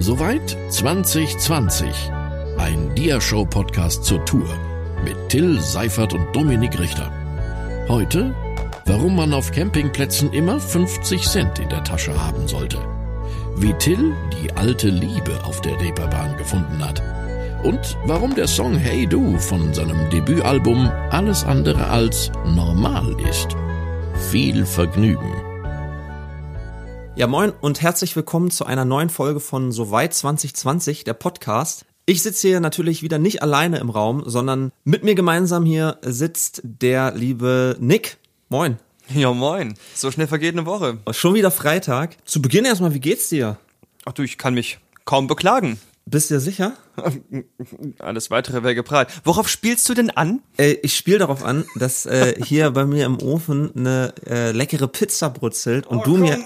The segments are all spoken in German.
Soweit 2020. Ein Diashow-Podcast zur Tour mit Till Seifert und Dominik Richter. Heute, warum man auf Campingplätzen immer 50 Cent in der Tasche haben sollte. Wie Till die alte Liebe auf der Reeperbahn gefunden hat. Und warum der Song Hey Du von seinem Debütalbum alles andere als normal ist. Viel Vergnügen. Ja, moin und herzlich willkommen zu einer neuen Folge von Soweit 2020, der Podcast. Ich sitze hier natürlich wieder nicht alleine im Raum, sondern mit mir gemeinsam hier sitzt der liebe Nick. Moin. Ja, moin. So schnell vergeht eine Woche. Schon wieder Freitag. Zu Beginn erstmal, wie geht's dir? Ach du, ich kann mich kaum beklagen. Bist du dir sicher? Alles weitere wäre geprahlt. Worauf spielst du denn an? Äh, ich spiele darauf an, dass äh, hier bei mir im Ofen eine äh, leckere Pizza brutzelt und oh, du mir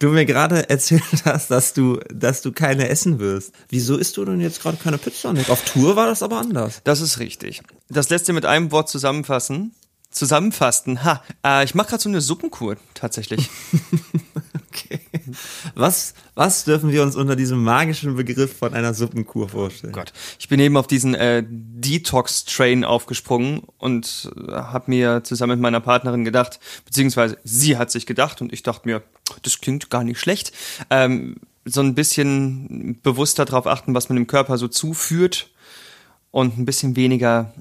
du mir gerade erzählt hast, dass du dass du keine essen wirst. Wieso isst du denn jetzt gerade keine Pizza, Nick? Auf Tour war das aber anders. Das ist richtig. Das lässt sich mit einem Wort zusammenfassen. Zusammenfassen. Ha, äh, ich mache gerade so eine Suppenkur tatsächlich. okay. Was, was dürfen wir uns unter diesem magischen Begriff von einer Suppenkur vorstellen? Oh Gott, ich bin eben auf diesen äh, Detox-Train aufgesprungen und äh, habe mir zusammen mit meiner Partnerin gedacht, beziehungsweise sie hat sich gedacht und ich dachte mir, das klingt gar nicht schlecht. Ähm, so ein bisschen bewusster darauf achten, was man dem Körper so zuführt und ein bisschen weniger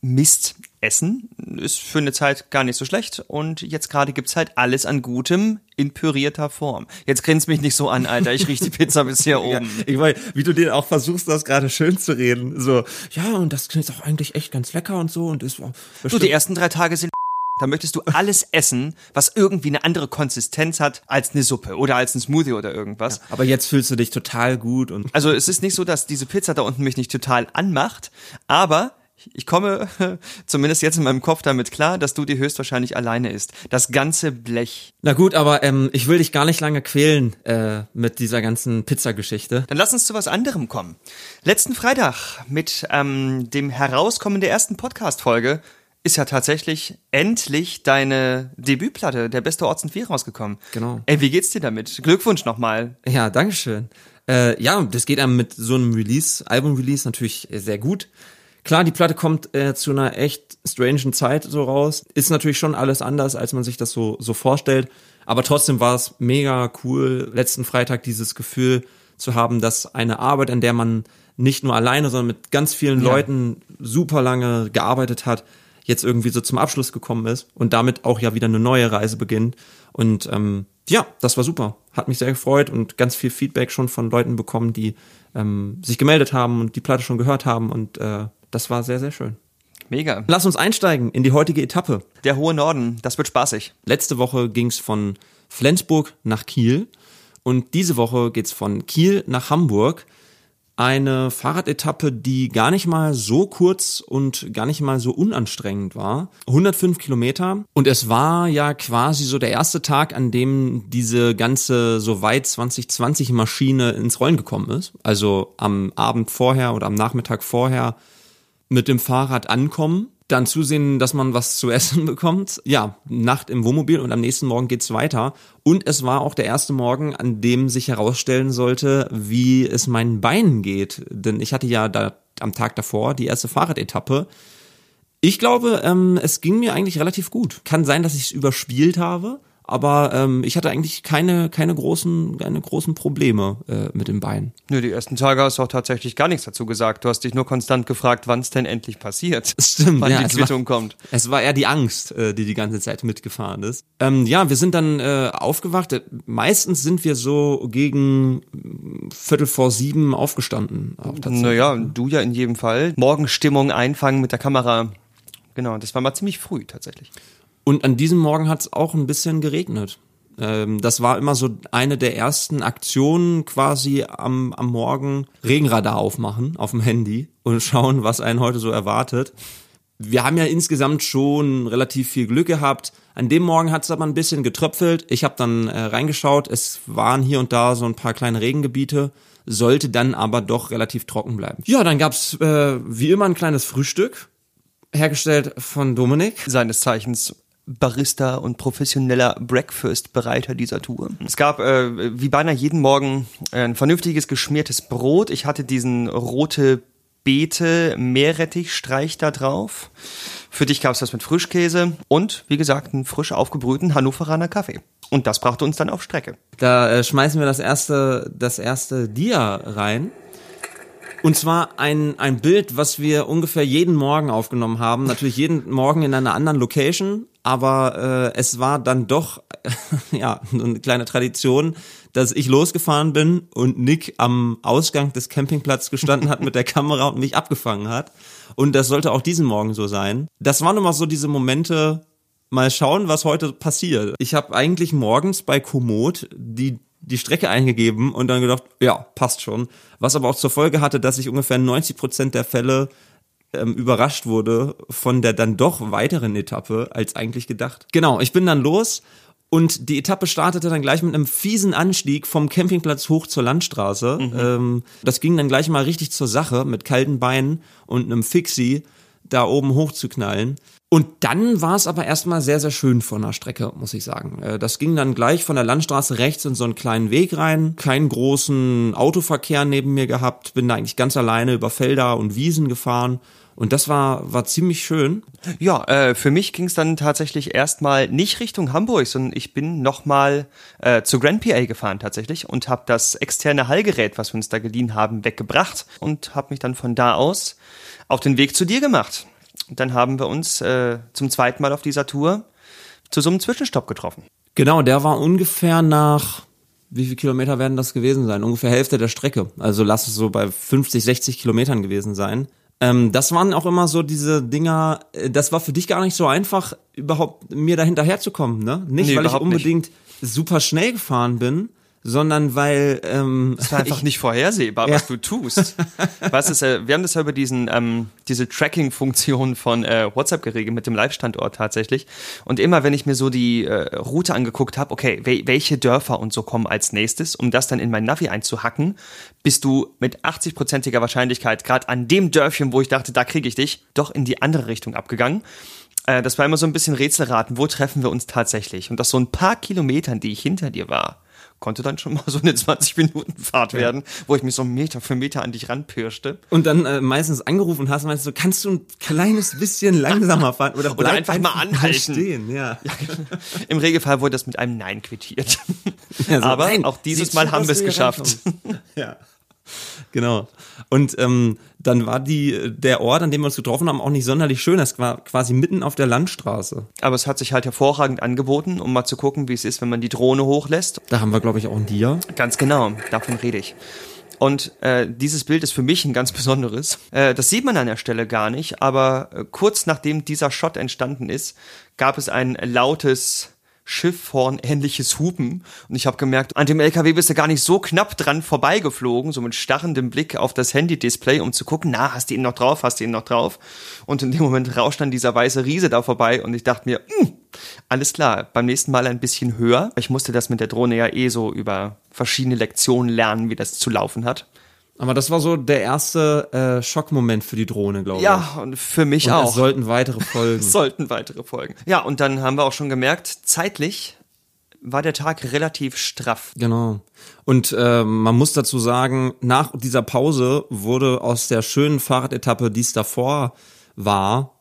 Mist essen. Ist für eine Zeit gar nicht so schlecht. Und jetzt gerade gibt's halt alles an Gutem in pürierter Form. Jetzt grinst mich nicht so an, Alter. Ich riech die Pizza bis hier oben. Ja, ich meine, wie du den auch versuchst, das gerade schön zu reden. So, ja, und das klingt auch eigentlich echt ganz lecker und so. Und ist Du, die ersten drei Tage sind da möchtest du alles essen, was irgendwie eine andere Konsistenz hat als eine Suppe oder als ein Smoothie oder irgendwas. Ja, aber jetzt fühlst du dich total gut und. Also es ist nicht so, dass diese Pizza da unten mich nicht total anmacht, aber ich komme zumindest jetzt in meinem Kopf damit klar, dass du die höchstwahrscheinlich alleine isst. Das ganze Blech. Na gut, aber ähm, ich will dich gar nicht lange quälen äh, mit dieser ganzen Pizzageschichte. Dann lass uns zu was anderem kommen. Letzten Freitag mit ähm, dem Herauskommen der ersten Podcast-Folge ist ja tatsächlich endlich deine Debütplatte, der beste Orts und Vier, rausgekommen. Genau. Ey, wie geht's dir damit? Glückwunsch nochmal. Ja, Dankeschön. Äh, ja, das geht einem mit so einem Release, Album-Release natürlich sehr gut. Klar, die Platte kommt äh, zu einer echt strangen Zeit so raus. Ist natürlich schon alles anders, als man sich das so, so vorstellt. Aber trotzdem war es mega cool, letzten Freitag dieses Gefühl zu haben, dass eine Arbeit, an der man nicht nur alleine, sondern mit ganz vielen ja. Leuten super lange gearbeitet hat, jetzt irgendwie so zum Abschluss gekommen ist und damit auch ja wieder eine neue Reise beginnt. Und ähm, ja, das war super. Hat mich sehr gefreut und ganz viel Feedback schon von Leuten bekommen, die ähm, sich gemeldet haben und die Platte schon gehört haben. Und äh, das war sehr, sehr schön. Mega. Lass uns einsteigen in die heutige Etappe. Der hohe Norden, das wird spaßig. Letzte Woche ging es von Flensburg nach Kiel und diese Woche geht's von Kiel nach Hamburg eine Fahrradetappe, die gar nicht mal so kurz und gar nicht mal so unanstrengend war. 105 Kilometer. Und es war ja quasi so der erste Tag, an dem diese ganze so weit 2020 Maschine ins Rollen gekommen ist. Also am Abend vorher oder am Nachmittag vorher mit dem Fahrrad ankommen dann zusehen, dass man was zu essen bekommt. Ja, Nacht im Wohnmobil und am nächsten Morgen geht's weiter. Und es war auch der erste Morgen, an dem sich herausstellen sollte, wie es meinen Beinen geht. Denn ich hatte ja da am Tag davor die erste Fahrradetappe. Ich glaube, ähm, es ging mir eigentlich relativ gut. Kann sein, dass ich es überspielt habe. Aber ähm, ich hatte eigentlich keine, keine, großen, keine großen Probleme äh, mit dem Bein. Nö, die ersten Tage hast du auch tatsächlich gar nichts dazu gesagt. Du hast dich nur konstant gefragt, wann es denn endlich passiert. Stimmt, wann ja, die Quittung war, kommt. Es war eher die Angst, äh, die die ganze Zeit mitgefahren ist. Ähm, ja, wir sind dann äh, aufgewacht. Meistens sind wir so gegen Viertel vor sieben aufgestanden. Auch naja, du ja in jedem Fall. Morgenstimmung einfangen mit der Kamera. Genau, das war mal ziemlich früh tatsächlich. Und an diesem Morgen hat es auch ein bisschen geregnet. Ähm, das war immer so eine der ersten Aktionen quasi am, am Morgen Regenradar aufmachen auf dem Handy und schauen, was einen heute so erwartet. Wir haben ja insgesamt schon relativ viel Glück gehabt. An dem Morgen hat es aber ein bisschen getröpfelt. Ich habe dann äh, reingeschaut. Es waren hier und da so ein paar kleine Regengebiete, sollte dann aber doch relativ trocken bleiben. Ja, dann gab's äh, wie immer ein kleines Frühstück hergestellt von Dominik. Seines Zeichens Barista und professioneller Breakfast-Bereiter dieser Tour. Es gab äh, wie beinahe jeden Morgen ein vernünftiges geschmiertes Brot. Ich hatte diesen rote Beete Meerrettichstreich da drauf. Für dich gab es das mit Frischkäse und, wie gesagt, einen frisch aufgebrühten Hannoveraner Kaffee. Und das brachte uns dann auf Strecke. Da äh, schmeißen wir das erste, das erste Dia rein. Und zwar ein, ein Bild, was wir ungefähr jeden Morgen aufgenommen haben. Natürlich jeden Morgen in einer anderen Location, aber äh, es war dann doch ja eine kleine Tradition, dass ich losgefahren bin und Nick am Ausgang des Campingplatzes gestanden hat mit der Kamera und mich abgefangen hat. Und das sollte auch diesen Morgen so sein. Das waren immer so diese Momente, mal schauen, was heute passiert. Ich habe eigentlich morgens bei Komoot die die Strecke eingegeben und dann gedacht, ja, passt schon. Was aber auch zur Folge hatte, dass ich ungefähr 90 Prozent der Fälle ähm, überrascht wurde von der dann doch weiteren Etappe als eigentlich gedacht. Genau, ich bin dann los und die Etappe startete dann gleich mit einem fiesen Anstieg vom Campingplatz hoch zur Landstraße. Mhm. Ähm, das ging dann gleich mal richtig zur Sache mit kalten Beinen und einem Fixie da oben hochzuknallen. Und dann war es aber erstmal sehr, sehr schön von der Strecke, muss ich sagen. Äh, das ging dann gleich von der Landstraße rechts in so einen kleinen Weg rein, keinen großen Autoverkehr neben mir gehabt, bin da eigentlich ganz alleine über Felder und Wiesen gefahren. Und das war, war ziemlich schön. Ja, äh, für mich ging es dann tatsächlich erstmal nicht Richtung Hamburg, sondern ich bin nochmal äh, zu Grand PA gefahren tatsächlich und habe das externe Hallgerät, was wir uns da geliehen haben, weggebracht und habe mich dann von da aus auf den Weg zu dir gemacht dann haben wir uns äh, zum zweiten Mal auf dieser Tour zu so einem Zwischenstopp getroffen. Genau, der war ungefähr nach, wie viele Kilometer werden das gewesen sein? Ungefähr Hälfte der Strecke. Also lass es so bei 50, 60 Kilometern gewesen sein. Ähm, das waren auch immer so diese Dinger, äh, das war für dich gar nicht so einfach, überhaupt mir da hinterherzukommen, ne? Nicht, nee, weil ich unbedingt nicht. super schnell gefahren bin, sondern weil ähm, es war einfach ich, nicht vorhersehbar, was ja. du tust. was ist, äh, wir haben das ja über diesen ähm, diese Tracking-Funktion von äh, WhatsApp geregelt mit dem Live-Standort tatsächlich. Und immer, wenn ich mir so die äh, Route angeguckt habe, okay, wel welche Dörfer und so kommen als nächstes, um das dann in mein Navi einzuhacken, bist du mit 80-prozentiger Wahrscheinlichkeit gerade an dem Dörfchen, wo ich dachte, da kriege ich dich, doch in die andere Richtung abgegangen äh, das war immer so ein bisschen Rätselraten, wo treffen wir uns tatsächlich? Und das so ein paar Kilometern, die ich hinter dir war, konnte dann schon mal so eine 20 Minuten Fahrt ja. werden, wo ich mich so Meter für Meter an dich ranpirschte. Und dann äh, meistens angerufen und hast, meinst du, kannst du ein kleines bisschen langsamer fahren oder, oder einfach, einfach, mal anhalten. Stehen, ja. ja. Im Regelfall wurde das mit einem Nein quittiert. Ja, so, Aber nein, auch dieses Mal haben wir es geschafft. Ja. Genau. Und ähm, dann war die der Ort, an dem wir uns getroffen haben, auch nicht sonderlich schön. Es war quasi mitten auf der Landstraße. Aber es hat sich halt hervorragend angeboten, um mal zu gucken, wie es ist, wenn man die Drohne hochlässt. Da haben wir, glaube ich, auch ein Dia. Ganz genau, davon rede ich. Und äh, dieses Bild ist für mich ein ganz besonderes. Äh, das sieht man an der Stelle gar nicht, aber äh, kurz nachdem dieser Shot entstanden ist, gab es ein lautes Schiffhorn-ähnliches Hupen. Und ich habe gemerkt, an dem LKW bist du gar nicht so knapp dran vorbeigeflogen, so mit starrendem Blick auf das Handy-Display, um zu gucken, na, hast du ihn noch drauf, hast du ihn noch drauf? Und in dem Moment rauscht dann dieser weiße Riese da vorbei und ich dachte mir, mh, hm, alles klar, beim nächsten Mal ein bisschen höher. Ich musste das mit der Drohne ja eh so über verschiedene Lektionen lernen, wie das zu laufen hat. Aber das war so der erste äh, Schockmoment für die Drohne, glaube ich. Ja, und für mich und auch. Es sollten weitere folgen. sollten weitere folgen. Ja, und dann haben wir auch schon gemerkt, zeitlich war der Tag relativ straff. Genau. Und äh, man muss dazu sagen, nach dieser Pause wurde aus der schönen Fahrradetappe, die es davor war,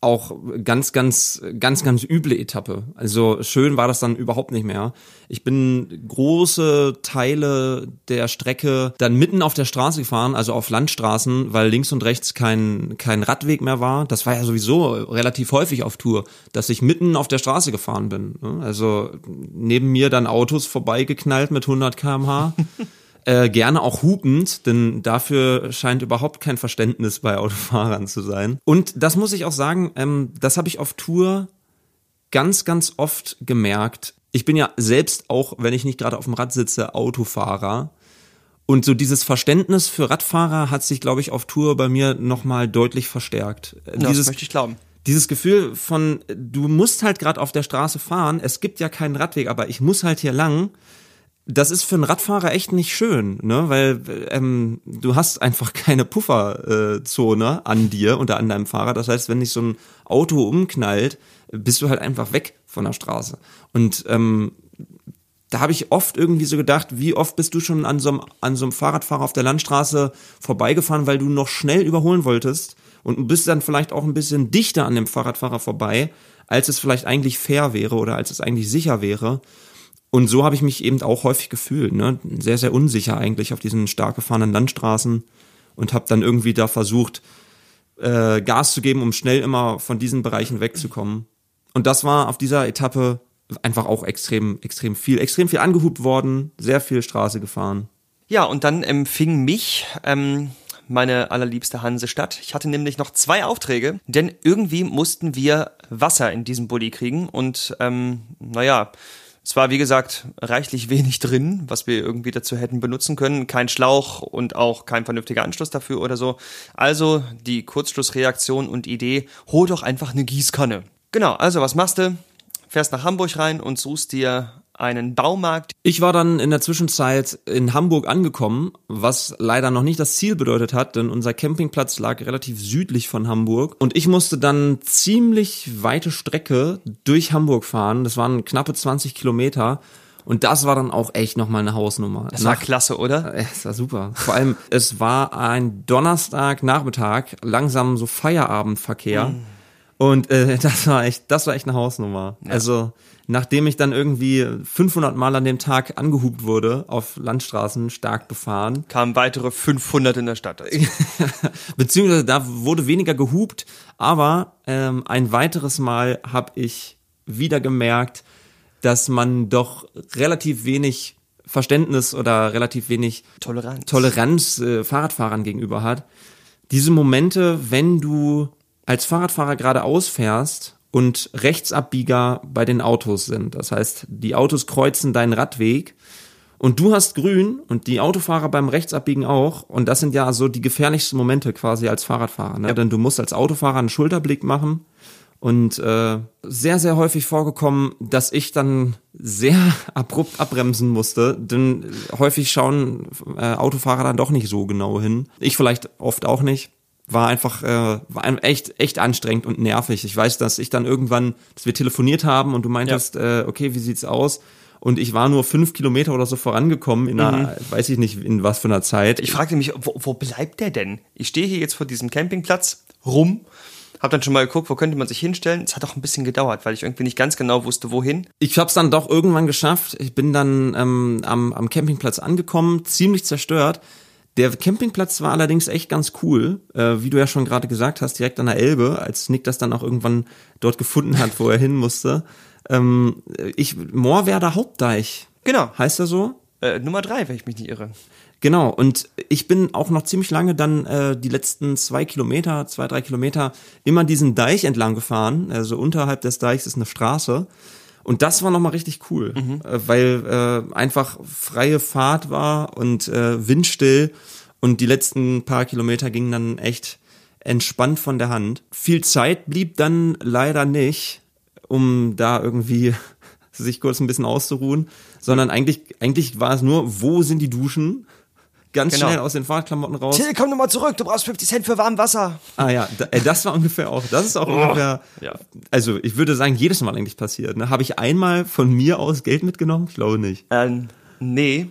auch ganz, ganz, ganz, ganz üble Etappe. Also schön war das dann überhaupt nicht mehr. Ich bin große Teile der Strecke dann mitten auf der Straße gefahren, also auf Landstraßen, weil links und rechts kein, kein Radweg mehr war. Das war ja sowieso relativ häufig auf Tour, dass ich mitten auf der Straße gefahren bin. Also neben mir dann Autos vorbeigeknallt mit 100 kmh. Äh, gerne auch hupend, denn dafür scheint überhaupt kein Verständnis bei Autofahrern zu sein. Und das muss ich auch sagen, ähm, das habe ich auf Tour ganz, ganz oft gemerkt. Ich bin ja selbst auch, wenn ich nicht gerade auf dem Rad sitze, Autofahrer. Und so dieses Verständnis für Radfahrer hat sich, glaube ich, auf Tour bei mir nochmal deutlich verstärkt. Ja, dieses, das möchte ich glauben. Dieses Gefühl von, du musst halt gerade auf der Straße fahren, es gibt ja keinen Radweg, aber ich muss halt hier lang das ist für einen Radfahrer echt nicht schön, ne? Weil ähm, du hast einfach keine Pufferzone an dir unter an deinem Fahrrad. Das heißt, wenn dich so ein Auto umknallt, bist du halt einfach weg von der Straße. Und ähm, da habe ich oft irgendwie so gedacht, wie oft bist du schon an so, einem, an so einem Fahrradfahrer auf der Landstraße vorbeigefahren, weil du noch schnell überholen wolltest und bist dann vielleicht auch ein bisschen dichter an dem Fahrradfahrer vorbei, als es vielleicht eigentlich fair wäre oder als es eigentlich sicher wäre. Und so habe ich mich eben auch häufig gefühlt, ne? sehr, sehr unsicher eigentlich auf diesen stark gefahrenen Landstraßen und habe dann irgendwie da versucht, äh, Gas zu geben, um schnell immer von diesen Bereichen wegzukommen. Und das war auf dieser Etappe einfach auch extrem, extrem viel, extrem viel angehubt worden, sehr viel Straße gefahren. Ja, und dann empfing mich ähm, meine allerliebste Hansestadt. Ich hatte nämlich noch zwei Aufträge, denn irgendwie mussten wir Wasser in diesem Bulli kriegen und ähm, naja, es war, wie gesagt, reichlich wenig drin, was wir irgendwie dazu hätten benutzen können. Kein Schlauch und auch kein vernünftiger Anschluss dafür oder so. Also die Kurzschlussreaktion und Idee, hol doch einfach eine Gießkanne. Genau, also was machst du? Fährst nach Hamburg rein und suchst dir einen Baumarkt. Ich war dann in der Zwischenzeit in Hamburg angekommen, was leider noch nicht das Ziel bedeutet hat, denn unser Campingplatz lag relativ südlich von Hamburg und ich musste dann ziemlich weite Strecke durch Hamburg fahren. Das waren knappe 20 Kilometer. Und das war dann auch echt nochmal eine Hausnummer. Das war Nach, klasse, oder? Es war super. Vor allem, es war ein Donnerstagnachmittag, langsam so Feierabendverkehr. Mm. Und äh, das war echt, das war echt eine Hausnummer. Ja. Also nachdem ich dann irgendwie 500 Mal an dem Tag angehubt wurde, auf Landstraßen stark befahren. Kamen weitere 500 in der Stadt. Also. Beziehungsweise da wurde weniger gehupt, aber ähm, ein weiteres Mal habe ich wieder gemerkt, dass man doch relativ wenig Verständnis oder relativ wenig Toleranz, Toleranz äh, Fahrradfahrern gegenüber hat. Diese Momente, wenn du als Fahrradfahrer geradeaus fährst und Rechtsabbieger bei den Autos sind. Das heißt, die Autos kreuzen deinen Radweg und du hast grün und die Autofahrer beim Rechtsabbiegen auch. Und das sind ja so die gefährlichsten Momente quasi als Fahrradfahrer. Ne? Ja. Denn du musst als Autofahrer einen Schulterblick machen. Und äh, sehr, sehr häufig vorgekommen, dass ich dann sehr abrupt abbremsen musste. Denn häufig schauen äh, Autofahrer dann doch nicht so genau hin. Ich vielleicht oft auch nicht war einfach äh, war echt echt anstrengend und nervig. Ich weiß, dass ich dann irgendwann, dass wir telefoniert haben und du meintest, ja. äh, okay, wie sieht's aus? Und ich war nur fünf Kilometer oder so vorangekommen in einer, mhm. weiß ich nicht, in was für einer Zeit. Ich fragte mich, wo, wo bleibt der denn? Ich stehe hier jetzt vor diesem Campingplatz rum, hab dann schon mal geguckt, wo könnte man sich hinstellen. Es hat auch ein bisschen gedauert, weil ich irgendwie nicht ganz genau wusste, wohin. Ich hab's dann doch irgendwann geschafft. Ich bin dann ähm, am, am Campingplatz angekommen, ziemlich zerstört der Campingplatz war allerdings echt ganz cool, äh, wie du ja schon gerade gesagt hast, direkt an der Elbe, als Nick das dann auch irgendwann dort gefunden hat, wo er hin musste. Ähm, ich, Moorwerder Hauptdeich. Genau. Heißt er so? Äh, Nummer drei, wenn ich mich nicht irre. Genau, und ich bin auch noch ziemlich lange dann äh, die letzten zwei Kilometer, zwei, drei Kilometer immer diesen Deich entlang gefahren. Also unterhalb des Deichs ist eine Straße. Und das war nochmal richtig cool, mhm. äh, weil äh, einfach freie Fahrt war und äh, windstill und die letzten paar Kilometer gingen dann echt entspannt von der Hand. Viel Zeit blieb dann leider nicht, um da irgendwie sich kurz ein bisschen auszuruhen, sondern eigentlich, eigentlich war es nur, wo sind die Duschen? Ganz genau. schnell aus den Fahrradklamotten raus. Till, komm nochmal zurück, du brauchst 50 Cent für warmes Wasser. Ah ja, äh, das war ungefähr auch, das ist auch oh. ungefähr, ja. also ich würde sagen, jedes Mal eigentlich passiert. Ne? Habe ich einmal von mir aus Geld mitgenommen? Ich glaube nicht. Ähm, nee.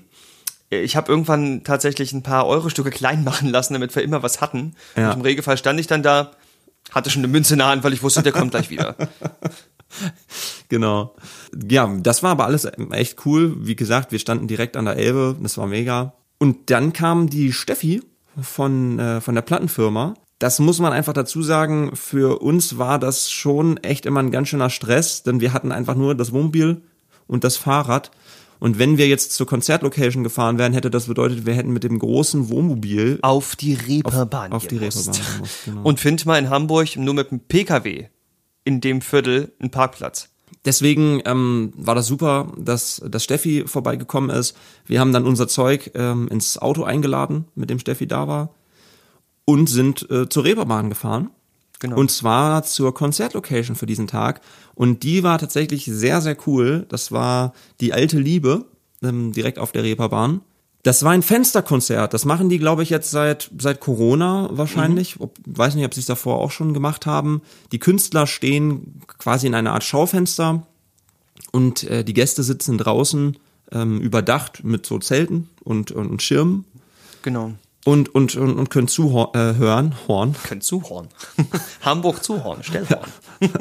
Ich habe irgendwann tatsächlich ein paar Euro-Stücke klein machen lassen, damit wir immer was hatten. Ja. Und im Regelfall stand ich dann da, hatte schon eine Münze in der Hand, weil ich wusste, der kommt gleich wieder. genau. Ja, das war aber alles echt cool. Wie gesagt, wir standen direkt an der Elbe, das war mega. Und dann kam die Steffi von, äh, von der Plattenfirma. Das muss man einfach dazu sagen, für uns war das schon echt immer ein ganz schöner Stress, denn wir hatten einfach nur das Wohnmobil und das Fahrrad. Und wenn wir jetzt zur Konzertlocation gefahren wären, hätte das bedeutet, wir hätten mit dem großen Wohnmobil auf die Reeperbahn auf, auf die Reeperbahn gemusst, genau. Und find mal in Hamburg nur mit dem PKW in dem Viertel einen Parkplatz. Deswegen ähm, war das super, dass, dass Steffi vorbeigekommen ist. Wir haben dann unser Zeug ähm, ins Auto eingeladen, mit dem Steffi da war, und sind äh, zur Reeperbahn gefahren. Genau. Und zwar zur Konzertlocation für diesen Tag. Und die war tatsächlich sehr, sehr cool. Das war die alte Liebe. ähm, direkt auf der Reeperbahn. Das war ein Fensterkonzert. Das machen die, glaube ich, jetzt seit seit Corona wahrscheinlich. Ob, weiß nicht, ob sie es davor auch schon gemacht haben. Die Künstler stehen quasi in einer Art Schaufenster und äh, die Gäste sitzen draußen ähm, überdacht mit so Zelten und, und, und Schirmen Genau. und und und, und können zuhören, äh, hören, Horn. Können zuhorn. Hamburg zuhorn, Stellhorn.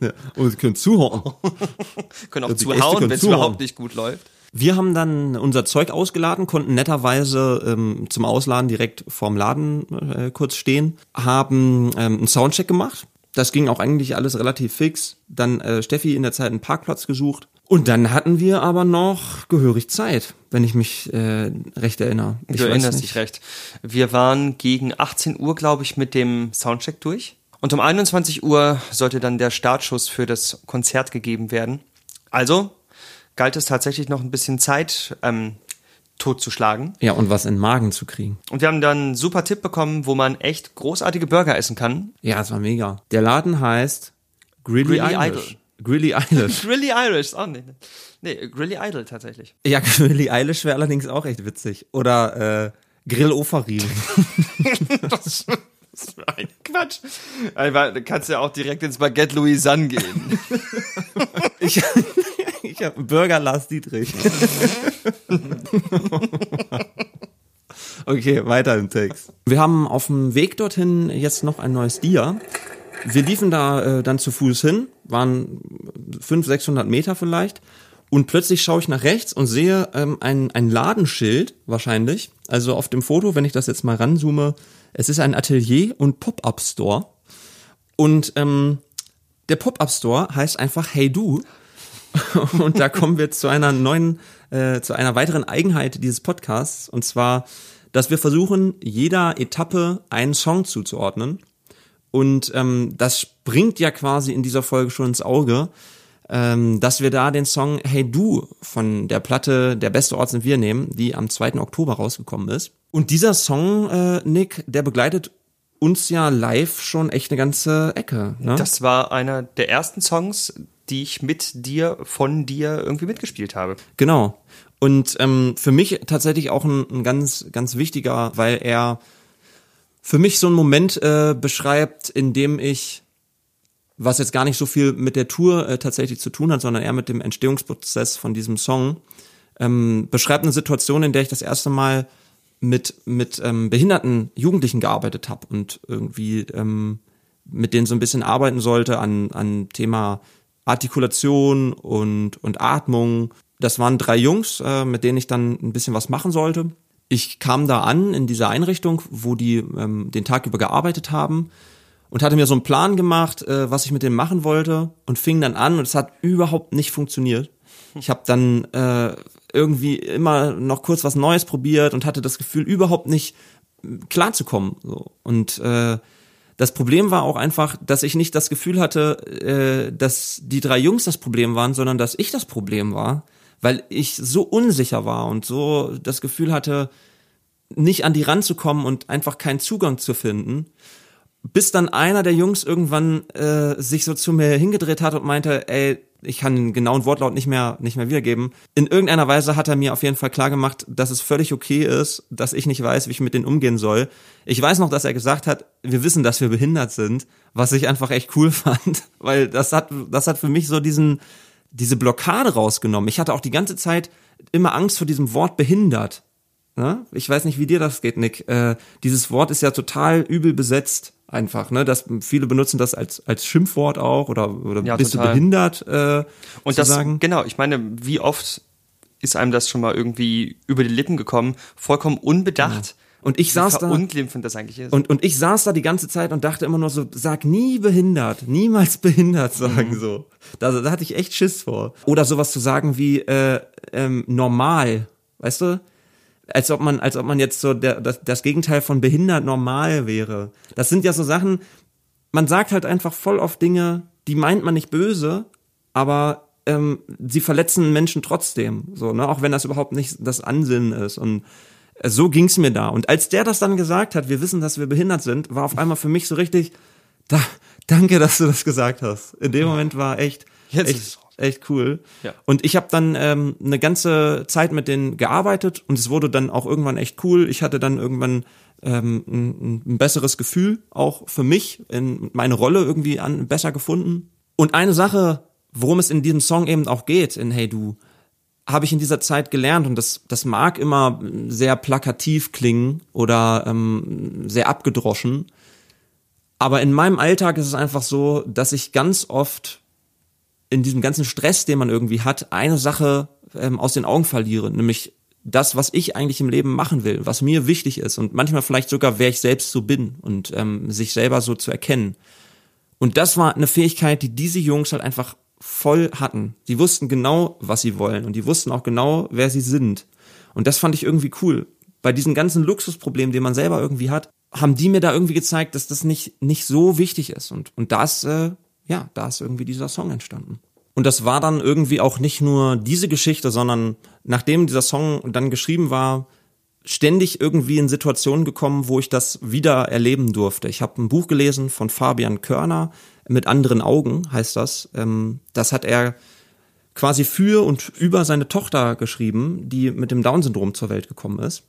Ja, und können zuhören. Können auch Gäste zuhauen, wenn es überhaupt nicht gut läuft. Wir haben dann unser Zeug ausgeladen, konnten netterweise ähm, zum Ausladen direkt vorm Laden äh, kurz stehen, haben ähm, einen Soundcheck gemacht. Das ging auch eigentlich alles relativ fix. Dann äh, Steffi in der Zeit einen Parkplatz gesucht. Und dann hatten wir aber noch gehörig Zeit, wenn ich mich äh, recht erinnere. Ich Du erinnerst nicht. dich recht. Wir waren gegen 18 Uhr, glaube ich, mit dem Soundcheck durch. Und um 21 Uhr sollte dann der Startschuss für das Konzert gegeben werden. Also galt es tatsächlich noch ein bisschen Zeit ähm, totzuschlagen. Ja, und was in den Magen zu kriegen. Und wir haben dann einen super Tipp bekommen, wo man echt großartige Burger essen kann. Ja, es war mega. Der Laden heißt Grilly, Grilly Irish. Idol. Grilly Irish. Grilly Irish, oh nee. Nee, Grilly Idol tatsächlich. ja, Grilly Irish wäre allerdings auch echt witzig. Oder äh, Grill Ofarim. Das ist ein Quatsch. Da kannst du ja auch direkt ins Baguette Louisanne gehen. Ich, ich habe Burger Lars Dietrich. okay, weiter im Text. Wir haben auf dem Weg dorthin jetzt noch ein neues Dia. Wir liefen da äh, dann zu Fuß hin, waren 500, 600 Meter vielleicht. Und plötzlich schaue ich nach rechts und sehe ähm, ein, ein Ladenschild wahrscheinlich. Also auf dem Foto, wenn ich das jetzt mal ranzoome, es ist ein Atelier und Pop-Up-Store. Und ähm, der Pop-Up-Store heißt einfach Hey Du. Und da kommen wir zu einer neuen, äh, zu einer weiteren Eigenheit dieses Podcasts. Und zwar, dass wir versuchen, jeder Etappe einen Song zuzuordnen. Und ähm, das springt ja quasi in dieser Folge schon ins Auge, ähm, dass wir da den Song Hey Du von der Platte Der beste Ort sind wir nehmen, die am 2. Oktober rausgekommen ist. Und dieser Song, äh, Nick, der begleitet uns ja live schon echt eine ganze Ecke. Ne? Das war einer der ersten Songs, die ich mit dir, von dir irgendwie mitgespielt habe. Genau. Und ähm, für mich tatsächlich auch ein, ein ganz, ganz wichtiger, weil er für mich so einen Moment äh, beschreibt, in dem ich, was jetzt gar nicht so viel mit der Tour äh, tatsächlich zu tun hat, sondern eher mit dem Entstehungsprozess von diesem Song, ähm, beschreibt eine Situation, in der ich das erste Mal mit, mit ähm, behinderten Jugendlichen gearbeitet habe und irgendwie ähm, mit denen so ein bisschen arbeiten sollte an, an Thema Artikulation und, und Atmung. Das waren drei Jungs, äh, mit denen ich dann ein bisschen was machen sollte. Ich kam da an in dieser Einrichtung, wo die ähm, den Tag über gearbeitet haben und hatte mir so einen Plan gemacht, äh, was ich mit denen machen wollte und fing dann an und es hat überhaupt nicht funktioniert. Ich habe dann äh, irgendwie immer noch kurz was Neues probiert und hatte das Gefühl, überhaupt nicht klarzukommen. So. Und äh, das Problem war auch einfach, dass ich nicht das Gefühl hatte, äh, dass die drei Jungs das Problem waren, sondern dass ich das Problem war, weil ich so unsicher war und so das Gefühl hatte, nicht an die ranzukommen und einfach keinen Zugang zu finden. Bis dann einer der Jungs irgendwann äh, sich so zu mir hingedreht hat und meinte, ey, ich kann den genauen Wortlaut nicht mehr, nicht mehr wiedergeben. In irgendeiner Weise hat er mir auf jeden Fall klar gemacht, dass es völlig okay ist, dass ich nicht weiß, wie ich mit denen umgehen soll. Ich weiß noch, dass er gesagt hat, wir wissen, dass wir behindert sind, was ich einfach echt cool fand, weil das hat, das hat für mich so diesen, diese Blockade rausgenommen. Ich hatte auch die ganze Zeit immer Angst vor diesem Wort behindert. Ne? Ich weiß nicht, wie dir das geht, Nick. Äh, dieses Wort ist ja total übel besetzt, einfach. Ne? Das, viele benutzen das als, als Schimpfwort auch oder, oder Ja, bist total. du behindert äh, Und zu das, sagen. genau, ich meine, wie oft ist einem das schon mal irgendwie über die Lippen gekommen, vollkommen unbedacht. Und ich wie saß da verunglimpfend das eigentlich ist. und, und ich saß da die ganze Zeit und dachte immer nur so, sag nie behindert, niemals behindert sagen so. Da, da hatte ich echt Schiss vor. Oder sowas zu sagen wie äh, ähm, normal, weißt du? Als ob man, als ob man jetzt so der, das, das Gegenteil von behindert normal wäre. Das sind ja so Sachen, man sagt halt einfach voll oft Dinge, die meint man nicht böse, aber ähm, sie verletzen Menschen trotzdem, so, ne? Auch wenn das überhaupt nicht das Ansinnen ist. Und äh, so ging's mir da. Und als der das dann gesagt hat, wir wissen, dass wir behindert sind, war auf einmal für mich so richtig, da, danke, dass du das gesagt hast. In dem Moment war echt, Jetzt echt. Echt cool. Ja. Und ich habe dann ähm, eine ganze Zeit mit denen gearbeitet und es wurde dann auch irgendwann echt cool. Ich hatte dann irgendwann ähm, ein, ein besseres Gefühl, auch für mich, in meine Rolle irgendwie an, besser gefunden. Und eine Sache, worum es in diesem Song eben auch geht, in Hey Du, habe ich in dieser Zeit gelernt und das, das mag immer sehr plakativ klingen oder ähm, sehr abgedroschen. Aber in meinem Alltag ist es einfach so, dass ich ganz oft in diesem ganzen Stress, den man irgendwie hat, eine Sache ähm, aus den Augen verliere, nämlich das, was ich eigentlich im Leben machen will, was mir wichtig ist und manchmal vielleicht sogar, wer ich selbst so bin und ähm, sich selber so zu erkennen. Und das war eine Fähigkeit, die diese Jungs halt einfach voll hatten. Die wussten genau, was sie wollen und die wussten auch genau, wer sie sind. Und das fand ich irgendwie cool. Bei diesen ganzen Luxusproblemen, die man selber irgendwie hat, haben die mir da irgendwie gezeigt, dass das nicht, nicht so wichtig ist. Und, und das, äh, ja, da ist irgendwie dieser Song entstanden. Und das war dann irgendwie auch nicht nur diese Geschichte, sondern nachdem dieser Song dann geschrieben war, ständig irgendwie in Situationen gekommen, wo ich das wieder erleben durfte. Ich habe ein Buch gelesen von Fabian Körner, mit anderen Augen heißt das. Ähm, das hat er quasi für und über seine Tochter geschrieben, die mit dem Down-Syndrom zur Welt gekommen ist.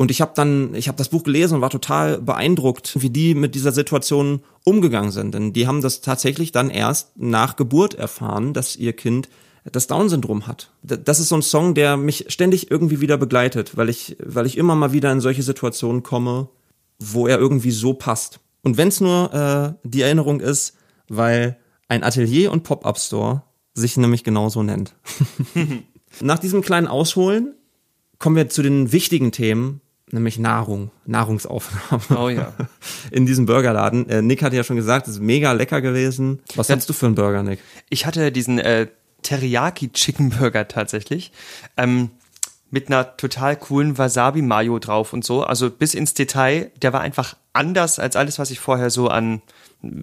Und ich habe dann, ich habe das Buch gelesen und war total beeindruckt, wie die mit dieser Situation umgegangen sind. Denn die haben das tatsächlich dann erst nach Geburt erfahren, dass ihr Kind das Down-Syndrom hat. Das ist so ein Song, der mich ständig irgendwie wieder begleitet, weil ich, weil ich immer mal wieder in solche Situationen komme, wo er irgendwie so passt. Und wenn es nur äh, die Erinnerung ist, weil ein Atelier und Pop-up-Store sich nämlich genauso nennt. Nach diesem kleinen Ausholen kommen wir zu den wichtigen Themen, nämlich Nahrung, Nahrungsaufnahme. Oh ja. In diesem Burgerladen. Äh, Nick hat ja schon gesagt, es ist mega lecker gewesen. Was Ja. hast du für einen Burger, Nick? Ich hatte diesen äh, Teriyaki Chicken Burger tatsächlich. Ähm, mit einer total coolen Wasabi Mayo drauf und so. Also bis ins Detail. Der war einfach anders als alles, was ich vorher so an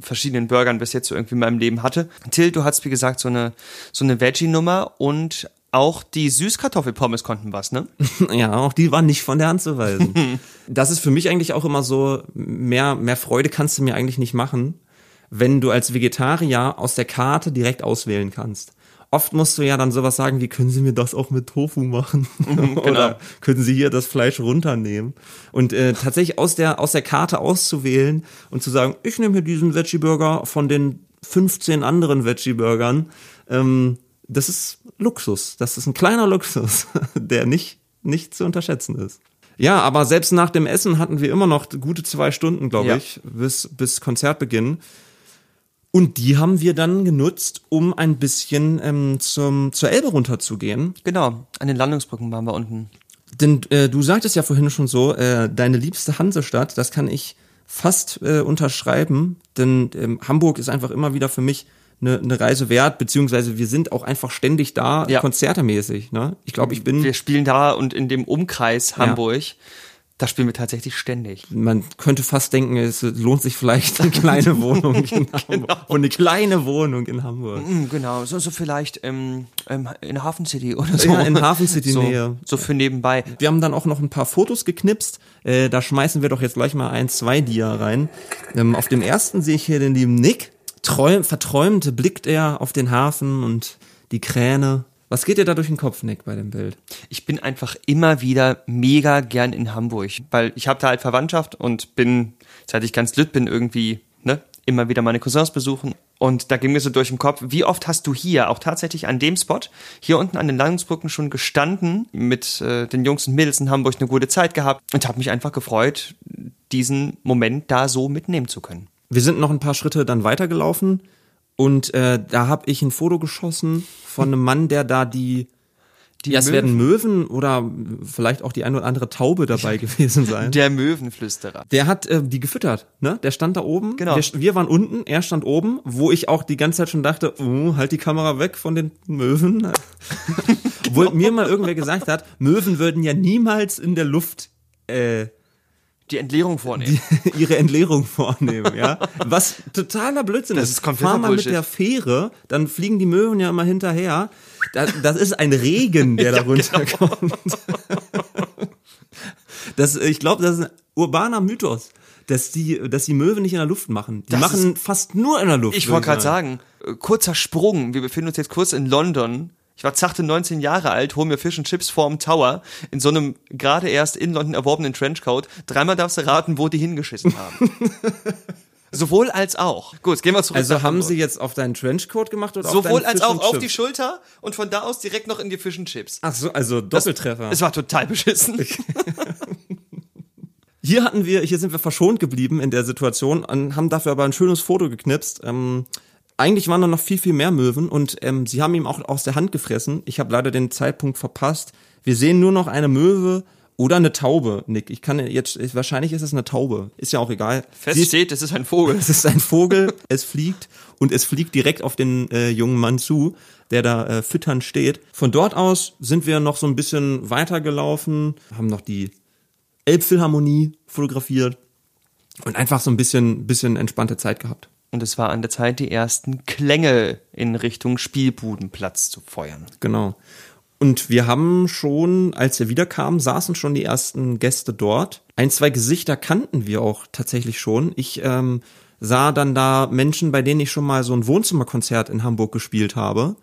verschiedenen Burgern bis jetzt so irgendwie in meinem Leben hatte. Till, du hast wie gesagt so eine so eine Veggie Nummer und auch die Süßkartoffelpommes konnten was, ne? Ja, auch die waren nicht von der Hand zu weisen. das ist für mich eigentlich auch immer so, mehr, mehr Freude kannst du mir eigentlich nicht machen, wenn du als Vegetarier aus der Karte direkt auswählen kannst. Oft musst du ja dann sowas sagen wie, können Sie mir das auch mit Tofu machen? Oder können Sie hier das Fleisch runternehmen? Und äh, tatsächlich aus der, aus der Karte auszuwählen und zu sagen, ich nehme hier diesen Veggie-Burger von den 15 anderen Veggie-Burgern, ähm, das ist Luxus. Das ist ein kleiner Luxus, der nicht, nicht zu unterschätzen ist. Ja, aber selbst nach dem Essen hatten wir immer noch gute zwei Stunden, glaube Ja. ich, bis, bis Konzertbeginn. Und die haben wir dann genutzt, um ein bisschen ähm, zum, zur Elbe runterzugehen. Genau, an den Landungsbrücken waren wir unten. Denn äh, du sagtest ja vorhin schon so, äh, deine liebste Hansestadt, das kann ich fast äh, unterschreiben, denn ähm, Hamburg ist einfach immer wieder für mich eine, eine Reise wert, beziehungsweise wir sind auch einfach ständig da, Ja. konzertemäßig. Ne? Ich glaube, ich bin, Wir spielen da und in dem Umkreis Hamburg, da spielen wir tatsächlich ständig. man könnte fast denken, es lohnt sich vielleicht eine kleine Wohnung in Hamburg. Und eine kleine Wohnung in Hamburg. Mm, Genau, so, so vielleicht ähm, ähm, in Hafen City oder so. Ja, in Hafen City so, Nähe. So für nebenbei. Wir haben dann auch noch ein paar Fotos geknipst. Äh, da schmeißen wir doch jetzt gleich mal ein, zwei Dia rein. Ähm, auf dem ersten sehe ich hier den lieben Nick. Träum, verträumt blickt er auf den Hafen und die Kräne. Was geht dir da durch den Kopf, Nick, bei dem Bild? Ich bin einfach immer wieder mega gern in Hamburg, weil ich habe da halt Verwandtschaft und bin, seit ich ganz lütt bin, irgendwie, ne, immer wieder meine Cousins besuchen. Und da ging mir so durch den Kopf, wie oft hast du hier, auch tatsächlich an dem Spot, hier unten an den Landungsbrücken schon gestanden, mit äh, den Jungs und Mädels in Hamburg eine gute Zeit gehabt und habe mich einfach gefreut, diesen Moment da so mitnehmen zu können. Wir sind noch ein paar Schritte dann weitergelaufen und äh, da habe ich ein Foto geschossen von einem Mann, der da die, Die ja, es werden Möwen oder vielleicht auch die ein oder andere Taube dabei gewesen sein. Der Möwenflüsterer. Der hat äh, die gefüttert, ne? Der stand da oben. Genau. Wir, wir waren unten, er stand oben, wo ich auch die ganze Zeit schon dachte, oh, halt die Kamera weg von den Möwen. Obwohl mir mal irgendwer gesagt hat, Möwen würden ja niemals in der Luft äh, Die Entleerung vornehmen. ihre Entleerung vornehmen, ja. Was totaler Blödsinn Das ist. ist Fahr mal mit der Fähre, dann fliegen die Möwen ja immer hinterher. Das, das ist ein Regen, der da genau. runterkommt. Das, ich glaube, das ist ein urbaner Mythos. dass die, dass die Möwen nicht in der Luft machen. Die Das machen fast nur in der Luft. Ich wollte gerade sagen, äh, kurzer Sprung. Wir befinden uns jetzt kurz in London. Ich war zachte 19 Jahre alt, hol mir Fish and Chips vorm Tower in so einem gerade erst in London erworbenen Trenchcoat. Dreimal darfst du raten, wo die hingeschissen haben. Sowohl als auch. Gut, gehen wir zurück. Also haben sie jetzt auf deinen Trenchcoat gemacht oder auf sowohl deinen als auch auf die Schulter und von da aus direkt noch in die Fish and Chips. Ach so, also Doppeltreffer. Es war total beschissen. Hier hatten wir, hier sind wir verschont geblieben in der Situation und haben dafür aber ein schönes Foto geknipst. Ähm, eigentlich waren da noch viel, viel mehr Möwen und ähm, sie haben ihm auch aus der Hand gefressen. Ich habe leider den Zeitpunkt verpasst. Wir sehen nur noch eine Möwe oder eine Taube, Nick. Ich kann jetzt, wahrscheinlich ist es eine Taube. Ist ja auch egal. Fest Sie ist- steht, es ist ein Vogel. es ist ein Vogel, es fliegt und es fliegt direkt auf den äh, jungen Mann zu, der da äh, fütternd steht. Von dort aus sind wir noch so ein bisschen weitergelaufen, haben noch die Elbphilharmonie fotografiert und einfach so ein bisschen, bisschen entspannte Zeit gehabt. Und es war an der Zeit, die ersten Klänge in Richtung Spielbudenplatz zu feuern. Genau. Und wir haben schon, als wir wiederkamen, saßen schon die ersten Gäste dort. Ein, zwei Gesichter kannten wir auch tatsächlich schon. Ich ähm, sah dann da Menschen, bei denen ich schon mal so ein Wohnzimmerkonzert in Hamburg gespielt habe.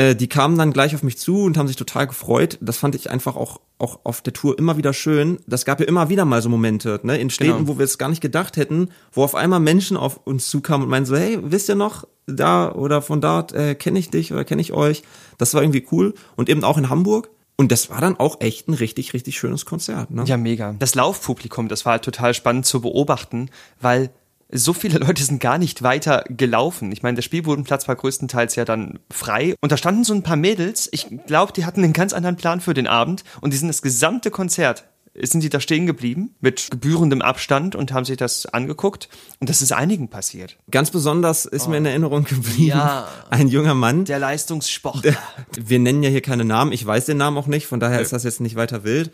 Äh, die kamen dann gleich auf mich zu und haben sich total gefreut. Das fand ich einfach auch, auch auf der Tour immer wieder schön. Das gab ja immer wieder mal so Momente, ne, in Städten, Genau. wo wir es gar nicht gedacht hätten, wo auf einmal Menschen auf uns zukamen und meinen so, hey, wisst ihr noch, da oder von dort äh, kenne ich dich oder kenne ich euch. Das war irgendwie cool. Und eben auch in Hamburg. Und das war dann auch echt ein richtig, richtig schönes Konzert. Ne? Ja, mega. Das Laufpublikum, das war halt total spannend zu beobachten, weil so viele Leute sind gar nicht weiter gelaufen. Ich meine, der Spielbodenplatz war größtenteils ja dann frei. Und da standen so ein paar Mädels. Ich glaube, die hatten einen ganz anderen Plan für den Abend. Und die sind das gesamte Konzert, sind die da stehen geblieben, mit gebührendem Abstand und haben sich das angeguckt. Und das ist einigen passiert. Ganz besonders ist mir in Erinnerung geblieben, Oh. Ja. ein junger Mann, Der Leistungssportler. wir nennen ja hier keine Namen, ich weiß den Namen auch nicht, von daher ist das jetzt nicht weiter wild.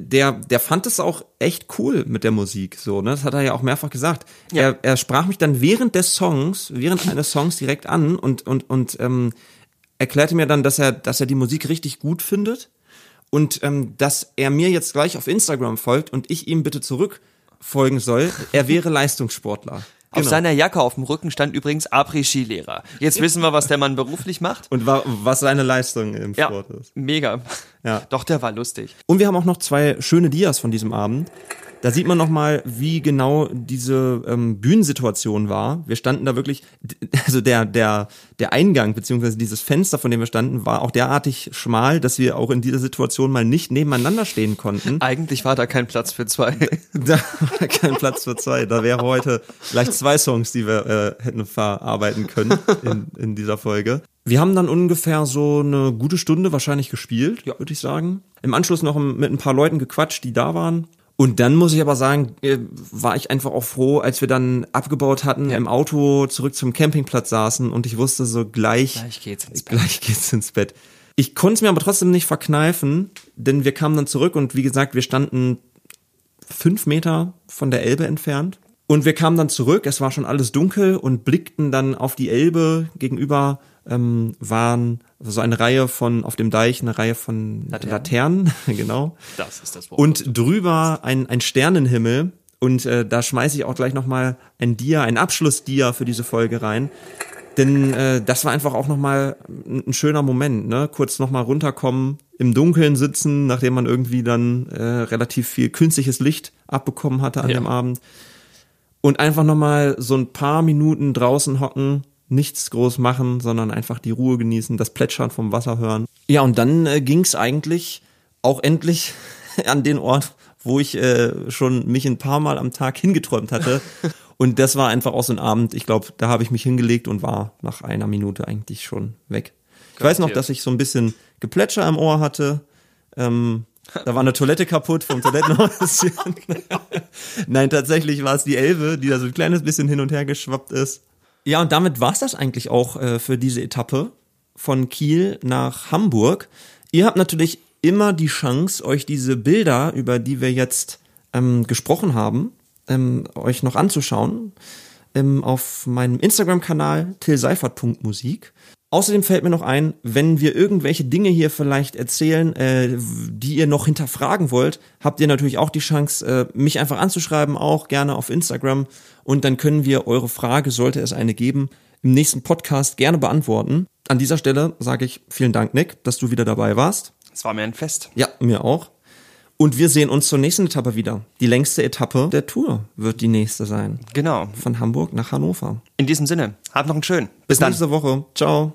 Der, der fand es auch echt cool mit der Musik, so, ne? Das hat er ja auch mehrfach gesagt. Ja. Er, er sprach mich dann während des Songs, während eines Songs direkt an und, und, und ähm, erklärte mir dann, dass er, dass er die Musik richtig gut findet und ähm, dass er mir jetzt gleich auf Instagram folgt und ich ihm bitte zurück folgen soll. Er wäre Leistungssportler. Auf Genau. seiner Jacke auf dem Rücken stand übrigens Après-Skilehrer. Jetzt wissen wir, was der Mann beruflich macht. und wa was seine Leistung im Ja, Sport ist. mega. Ja. Doch, der war lustig. Und wir haben auch noch zwei schöne Dias von diesem Abend. Da sieht man noch mal, wie genau diese ähm, Bühnensituation war. Wir standen da wirklich, also der der der Eingang beziehungsweise dieses Fenster, von dem wir standen, war auch derartig schmal, dass wir auch in dieser Situation mal nicht nebeneinander stehen konnten. Eigentlich war da kein Platz für zwei. Da war kein Platz für zwei. Da wäre heute gleich zwei Songs, die wir äh, hätten verarbeiten können in, in dieser Folge. Wir haben dann ungefähr so eine gute Stunde wahrscheinlich gespielt, würde ich sagen. Im Anschluss noch mit ein paar Leuten gequatscht, die da waren. Und dann muss ich aber sagen, äh, war ich einfach auch froh, als wir dann abgebaut hatten, im Auto zurück zum Campingplatz saßen und ich wusste so gleich, Gleich geht's ins Bett. gleich geht's ins Bett. Ich konnte es mir aber trotzdem nicht verkneifen, denn wir kamen dann zurück und wie gesagt, wir standen fünf Meter von der Elbe entfernt. Und wir kamen dann zurück, es war schon alles dunkel und blickten dann auf die Elbe. Gegenüber ähm, waren so eine Reihe von, auf dem Deich, eine Reihe von Laternen. Laternen, genau. Das ist das Wort. Und drüber ein, ein Sternenhimmel. Und äh, da schmeiße ich auch gleich nochmal ein Dia, ein Abschlussdia für diese Folge rein. Denn äh, das war einfach auch nochmal ein, ein schöner Moment, ne? Kurz nochmal runterkommen, im Dunkeln sitzen, nachdem man irgendwie dann äh, relativ viel künstliches Licht abbekommen hatte an Ja. dem Abend. Und einfach nochmal so ein paar Minuten draußen hocken, nichts groß machen, sondern einfach die Ruhe genießen, das Plätschern vom Wasser hören. Ja, und dann äh, ging es eigentlich auch endlich an den Ort, wo ich äh, schon mich ein paar Mal am Tag hingeträumt hatte. Und das war einfach auch so ein Abend, ich glaube, da habe ich mich hingelegt und war nach einer Minute eigentlich schon weg. Ich weiß noch, dass ich so ein bisschen Geplätscher im Ohr hatte. Ähm, da war eine Toilette kaputt vom Toilettenhäuschen. Nein, tatsächlich war es die Elbe, die da so ein kleines bisschen hin und her geschwappt ist. Ja, und damit war's das eigentlich auch äh, für diese Etappe von Kiel nach Hamburg. Ihr habt natürlich immer die Chance, euch diese Bilder, über die wir jetzt ähm, gesprochen haben, ähm, euch noch anzuschauen. Ähm, auf meinem Instagram-Kanal tillseifert.musik. Außerdem fällt mir noch ein, wenn wir irgendwelche Dinge hier vielleicht erzählen, äh, die ihr noch hinterfragen wollt, habt ihr natürlich auch die Chance, äh, mich einfach anzuschreiben, auch gerne auf Instagram. Und dann können wir eure Frage, sollte es eine geben, im nächsten Podcast gerne beantworten. An dieser Stelle sage ich vielen Dank, Nick, dass du wieder dabei warst. Es war mir ein Fest. Ja, mir auch. Und wir sehen uns zur nächsten Etappe wieder. Die längste Etappe der Tour wird die nächste sein. Genau. Von Hamburg nach Hannover. In diesem Sinne, habt noch einen schönen. Bis, Bis nächste Woche. Ciao.